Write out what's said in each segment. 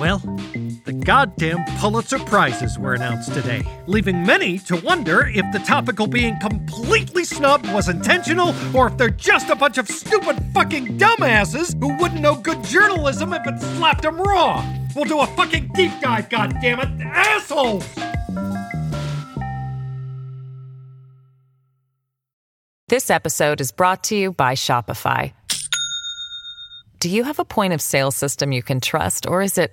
Well, the goddamn Pulitzer Prizes were announced today, leaving many to wonder if the topical being completely snubbed was intentional or if they're just a bunch of stupid fucking dumbasses who wouldn't know good journalism if it slapped them raw. We'll do a fucking deep dive, goddammit, assholes! This episode is brought to you by Shopify. Do you have a point of sale system you can trust, or is it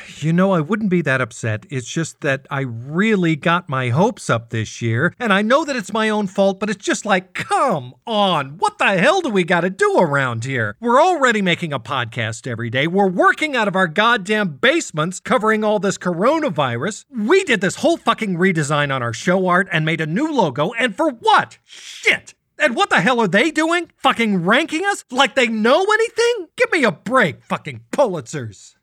You know, I wouldn't be that upset. It's just that I really got my hopes up this year, and I know that it's my own fault, but it's just like, come on, what the hell do we got to do around here? We're already making a podcast every day. We're working out of our goddamn basements covering all this coronavirus. We did this whole fucking redesign on our show art and made a new logo, and for what? Shit! And what the hell are they doing? Fucking ranking us like they know anything? Give me a break, fucking Pulitzers.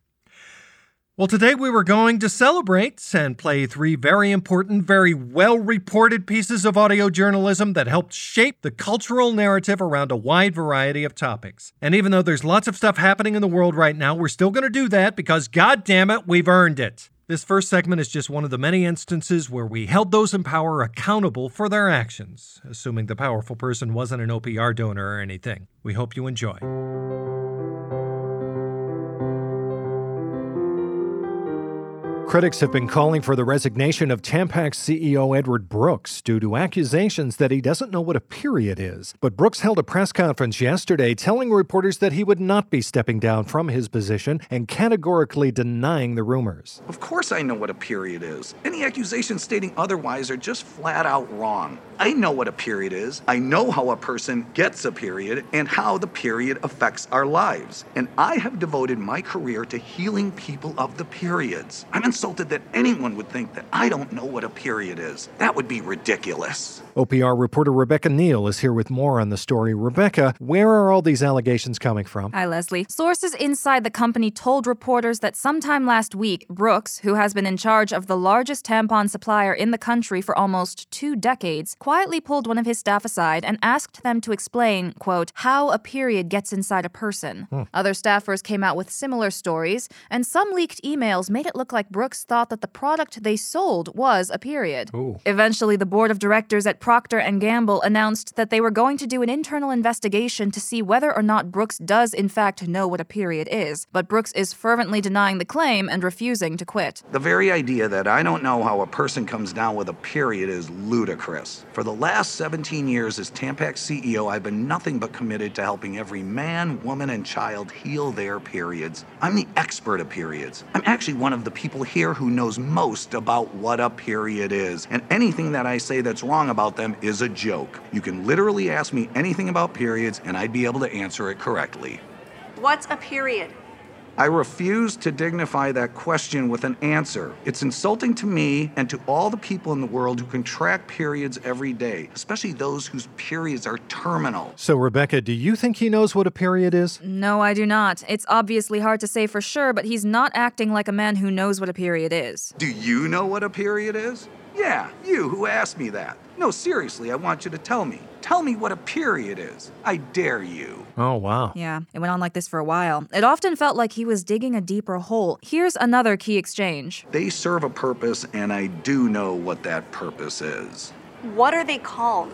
Well, today we were going to celebrate and play three very important, very well reported pieces of audio journalism that helped shape the cultural narrative around a wide variety of topics. And even though there's lots of stuff happening in the world right now, we're still going to do that because, god damn it, we've earned it. This first segment is just one of the many instances where we held those in power accountable for their actions, assuming the powerful person wasn't an OPR donor or anything. We hope you enjoy. Critics have been calling for the resignation of Tampax CEO Edward Brooks due to accusations that he doesn't know what a period is. But Brooks held a press conference yesterday telling reporters that he would not be stepping down from his position and categorically denying the rumors. Of course, I know what a period is. Any accusations stating otherwise are just flat out wrong. I know what a period is. I know how a person gets a period and how the period affects our lives. And I have devoted my career to healing people of the periods. I'm insulted that anyone would think that I don't know what a period is. That would be ridiculous. OPR reporter Rebecca Neal is here with more on the story. Rebecca, where are all these allegations coming from? Hi, Leslie. Sources inside the company told reporters that sometime last week, Brooks, who has been in charge of the largest tampon supplier in the country for almost two decades, quietly pulled one of his staff aside and asked them to explain, quote, how a period gets inside a person. Hmm. Other staffers came out with similar stories, and some leaked emails made it look like Brooks thought that the product they sold was a period. Ooh. Eventually, the board of directors at Procter and Gamble announced that they were going to do an internal investigation to see whether or not Brooks does in fact know what a period is. But Brooks is fervently denying the claim and refusing to quit. The very idea that I don't know how a person comes down with a period is ludicrous. For the last 17 years as Tampax CEO, I've been nothing but committed to helping every man, woman, and child heal their periods. I'm the expert of periods. I'm actually one of the people here who knows most about what a period is. And anything that I say that's wrong about them is a joke. You can literally ask me anything about periods, and I'd be able to answer it correctly. What's a period? I refuse to dignify that question with an answer. It's insulting to me and to all the people in the world who contract periods every day, especially those whose periods are terminal. So, Rebecca, do you think he knows what a period is? No, I do not. It's obviously hard to say for sure, but he's not acting like a man who knows what a period is. Do you know what a period is? Yeah, you who asked me that. No, seriously, I want you to tell me. Tell me what a period is. I dare you. Oh, wow. Yeah, it went on like this for a while. It often felt like he was digging a deeper hole. Here's another key exchange. They serve a purpose, and I do know what that purpose is. What are they called?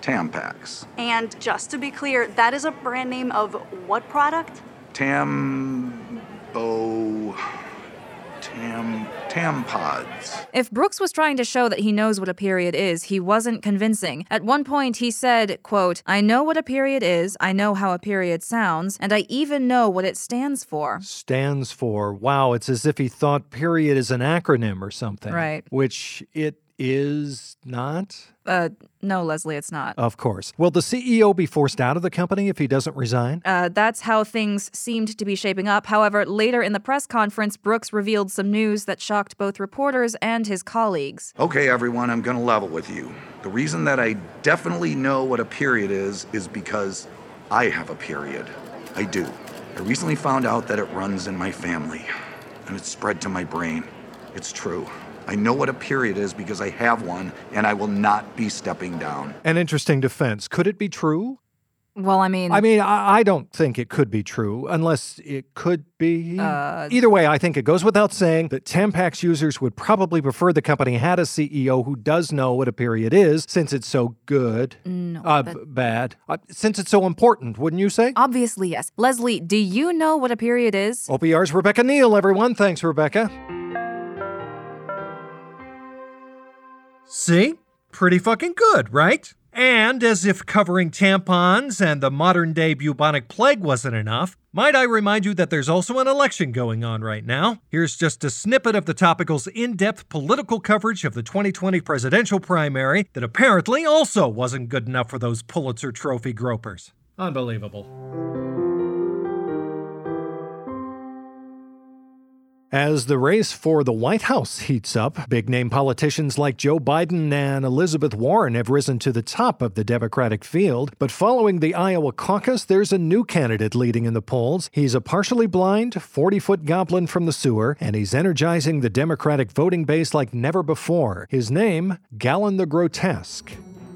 Tampax. And just to be clear, that is a brand name of what product? Tambo. Tam. Tampods. If Brooks was trying to show that he knows what a period is, he wasn't convincing. At one point, he said, quote, I know what a period is, I know how a period sounds, and I even know what it stands for. Stands for. Wow, it's as if he thought period is an acronym or something. Right. Which it is not? Uh, no, Leslie, it's not. Of course. Will the CEO be forced out of the company if he doesn't resign? Uh, that's how things seemed to be shaping up. However, later in the press conference, Brooks revealed some news that shocked both reporters and his colleagues. Okay, everyone, I'm gonna level with you. The reason that I definitely know what a period is is because I have a period. I do. I recently found out that it runs in my family, and it's spread to my brain. It's true. I know what a period is because I have one, and I will not be stepping down. An interesting defense. Could it be true? Well, I mean, I mean, I, I don't think it could be true unless it could be. Either way, I think it goes without saying that Tampax users would probably prefer the company had a CEO who does know what a period is, since it's so good. No, uh, b- bad. Uh, since it's so important, wouldn't you say? obviously, yes. Leslie, do you know what a period is? OPR's Rebecca Neal, everyone. Thanks, Rebecca. See? Pretty fucking good, right? And as if covering tampons and the modern day bubonic plague wasn't enough, might I remind you that there's also an election going on right now? Here's just a snippet of the topical's in depth political coverage of the 2020 presidential primary that apparently also wasn't good enough for those Pulitzer Trophy gropers. Unbelievable. As the race for the White House heats up, big name politicians like Joe Biden and Elizabeth Warren have risen to the top of the Democratic field. But following the Iowa caucus, there's a new candidate leading in the polls. He's a partially blind, 40 foot goblin from the sewer, and he's energizing the Democratic voting base like never before. His name, Gallon the Grotesque.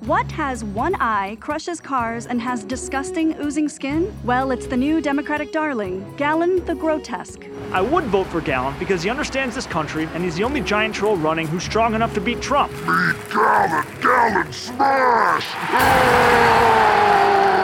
What has one eye, crushes cars, and has disgusting, oozing skin? Well, it's the new Democratic darling, Gallon the Grotesque. I would vote for Gallon because he understands this country and he's the only giant troll running who's strong enough to beat Trump.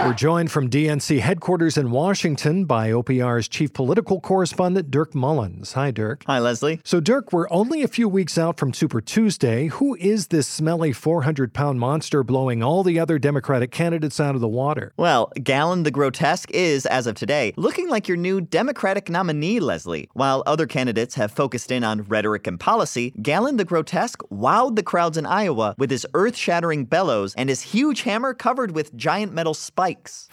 We're joined from DNC headquarters in Washington by OPR's chief political correspondent, Dirk Mullins. Hi, Dirk. Hi, Leslie. So, Dirk, we're only a few weeks out from Super Tuesday. Who is this smelly 400 pound monster blowing all the other Democratic candidates out of the water? Well, Gallon the Grotesque is, as of today, looking like your new Democratic nominee, Leslie. While other candidates have focused in on rhetoric and policy, Gallon the Grotesque wowed the crowds in Iowa with his earth shattering bellows and his huge hammer covered with giant metal spikes likes.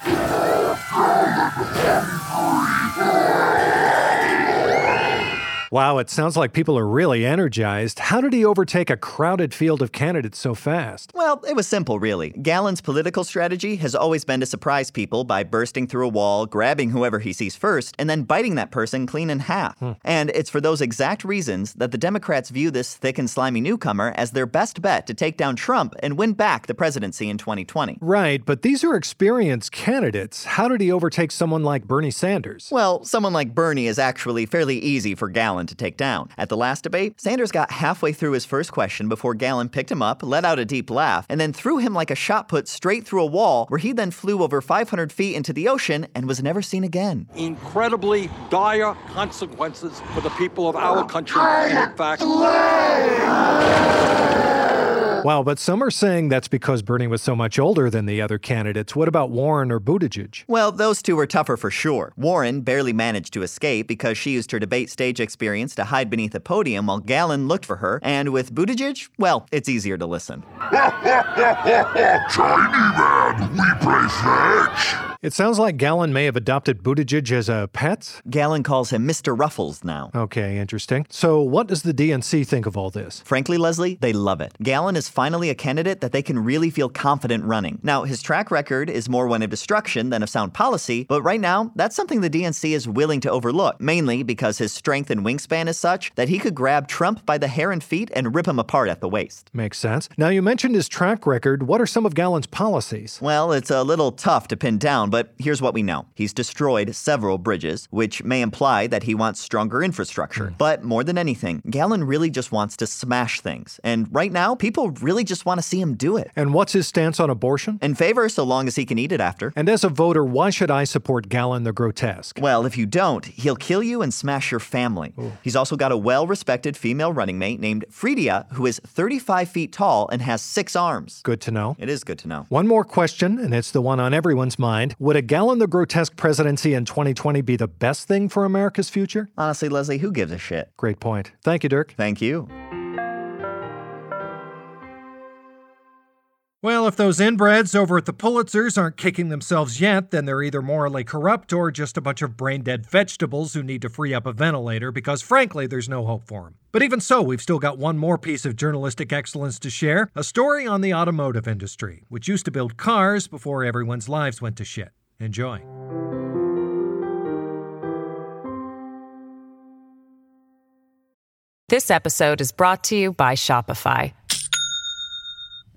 Wow, it sounds like people are really energized. How did he overtake a crowded field of candidates so fast? Well, it was simple, really. Gallon's political strategy has always been to surprise people by bursting through a wall, grabbing whoever he sees first, and then biting that person clean in half. Hmm. And it's for those exact reasons that the Democrats view this thick and slimy newcomer as their best bet to take down Trump and win back the presidency in 2020. Right, but these are experienced candidates. How did he overtake someone like Bernie Sanders? Well, someone like Bernie is actually fairly easy for Gallon to take down. At the last debate, Sanders got halfway through his first question before Gallon picked him up, let out a deep laugh, and then threw him like a shot put straight through a wall, where he then flew over 500 feet into the ocean and was never seen again. incredibly dire consequences for the people of our country. And in fact, Wow, but some are saying that's because Bernie was so much older than the other candidates. What about Warren or Buttigieg? Well, those two were tougher for sure. Warren barely managed to escape because she used her debate stage experience to hide beneath a podium while Gallon looked for her. And with Buttigieg, well, it's easier to listen. It sounds like Gallon may have adopted Buttigieg as a pet. Gallon calls him Mr. Ruffles now. Okay, interesting. So, what does the DNC think of all this? Frankly, Leslie, they love it. Gallon is finally a candidate that they can really feel confident running. Now, his track record is more one of destruction than of sound policy, but right now, that's something the DNC is willing to overlook, mainly because his strength and wingspan is such that he could grab Trump by the hair and feet and rip him apart at the waist. Makes sense. Now, you mentioned his track record. What are some of Gallon's policies? Well, it's a little tough to pin down, but here's what we know. He's destroyed several bridges, which may imply that he wants stronger infrastructure. Hmm. But more than anything, Gallon really just wants to smash things. And right now, people really just want to see him do it. And what's his stance on abortion? In favor, so long as he can eat it after. And as a voter, why should I support Gallon the Grotesque? Well, if you don't, he'll kill you and smash your family. He's also got a well respected female running mate named Freedia, who is 35 feet tall and has six arms. Good to know. It is good to know. One more question, and it's the one on everyone's mind. Would a Gallon the Grotesque presidency in 2020 be the best thing for America's future? Honestly, Leslie, who gives a shit? Great point. Thank you, Dirk. Thank you. Well, if those inbreds over at the Pulitzers aren't kicking themselves yet, then they're either morally corrupt or just a bunch of brain dead vegetables who need to free up a ventilator because, frankly, there's no hope for them. But even so, we've still got one more piece of journalistic excellence to share a story on the automotive industry, which used to build cars before everyone's lives went to shit. Enjoy. This episode is brought to you by Shopify.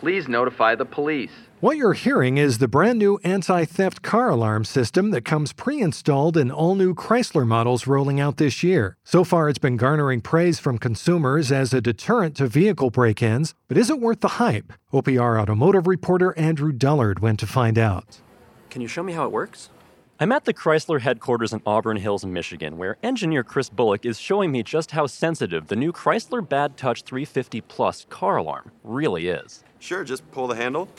Please notify the police. What you're hearing is the brand new anti theft car alarm system that comes pre installed in all new Chrysler models rolling out this year. So far, it's been garnering praise from consumers as a deterrent to vehicle break ins, but is it worth the hype? OPR automotive reporter Andrew Dullard went to find out. Can you show me how it works? I'm at the Chrysler headquarters in Auburn Hills, Michigan, where engineer Chris Bullock is showing me just how sensitive the new Chrysler Bad Touch 350 Plus car alarm really is. Sure, just pull the handle.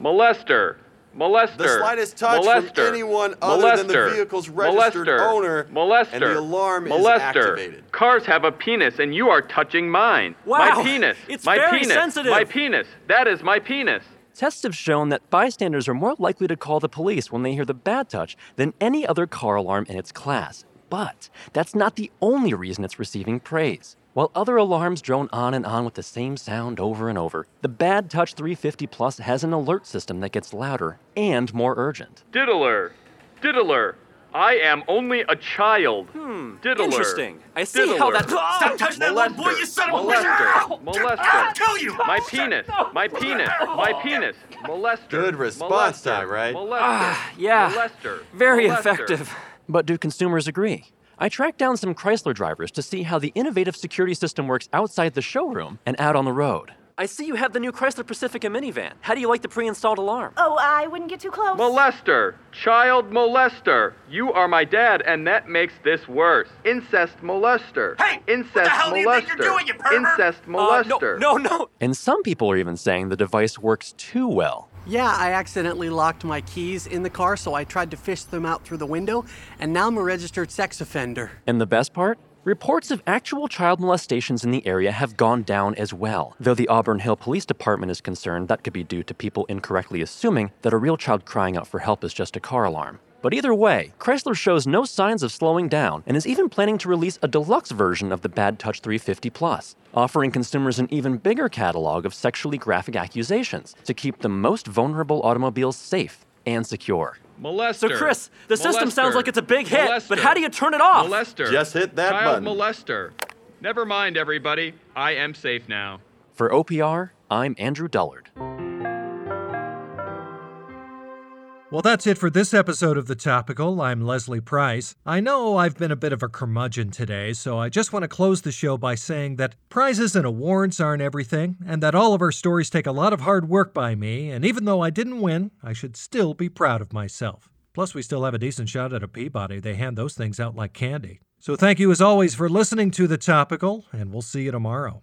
Molester! Molester! The slightest touch molester, from anyone other molester, than the vehicle's registered molester, owner, molester, and the alarm molester. is activated. Cars have a penis, and you are touching mine. Wow, my penis. it's my very penis. sensitive. My penis. That is my penis. Tests have shown that bystanders are more likely to call the police when they hear the bad touch than any other car alarm in its class. But that's not the only reason it's receiving praise. While other alarms drone on and on with the same sound over and over, the Bad Touch 350 Plus has an alert system that gets louder and more urgent. Diddler. Diddler. I am only a child. Hmm. Diddler. Interesting. I see Diddler. how that. Stop touching that little boy, you son of a Molester. Molester. I'll kill you. My penis. My penis. My penis. Molester. Good response Molester. time, right? Molester. Ah, yeah. Molester. Very Molester. effective. But do consumers agree? I tracked down some Chrysler drivers to see how the innovative security system works outside the showroom and out on the road. I see you have the new Chrysler Pacifica minivan. How do you like the pre installed alarm? Oh, I wouldn't get too close. Molester. Child molester. You are my dad, and that makes this worse. Incest molester. Hey! Incest the hell do you molester. think you're doing, you pervert? Incest molester. Uh, no, no, no. And some people are even saying the device works too well. Yeah, I accidentally locked my keys in the car, so I tried to fish them out through the window, and now I'm a registered sex offender. And the best part? Reports of actual child molestations in the area have gone down as well. Though the Auburn Hill Police Department is concerned that could be due to people incorrectly assuming that a real child crying out for help is just a car alarm. But either way, Chrysler shows no signs of slowing down and is even planning to release a deluxe version of the Bad Touch 350 Plus, offering consumers an even bigger catalog of sexually graphic accusations to keep the most vulnerable automobiles safe and secure. Molester. So, Chris, the system sounds like it's a big hit, Molester. but how do you turn it off? Molester. Just hit that Child button. molester. Never mind, everybody. I am safe now. For OPR, I'm Andrew Dullard. Well, that's it for this episode of The Topical. I'm Leslie Price. I know I've been a bit of a curmudgeon today, so I just want to close the show by saying that prizes and awards aren't everything, and that all of our stories take a lot of hard work by me, and even though I didn't win, I should still be proud of myself. Plus, we still have a decent shot at a Peabody. They hand those things out like candy. So thank you as always for listening to The Topical, and we'll see you tomorrow.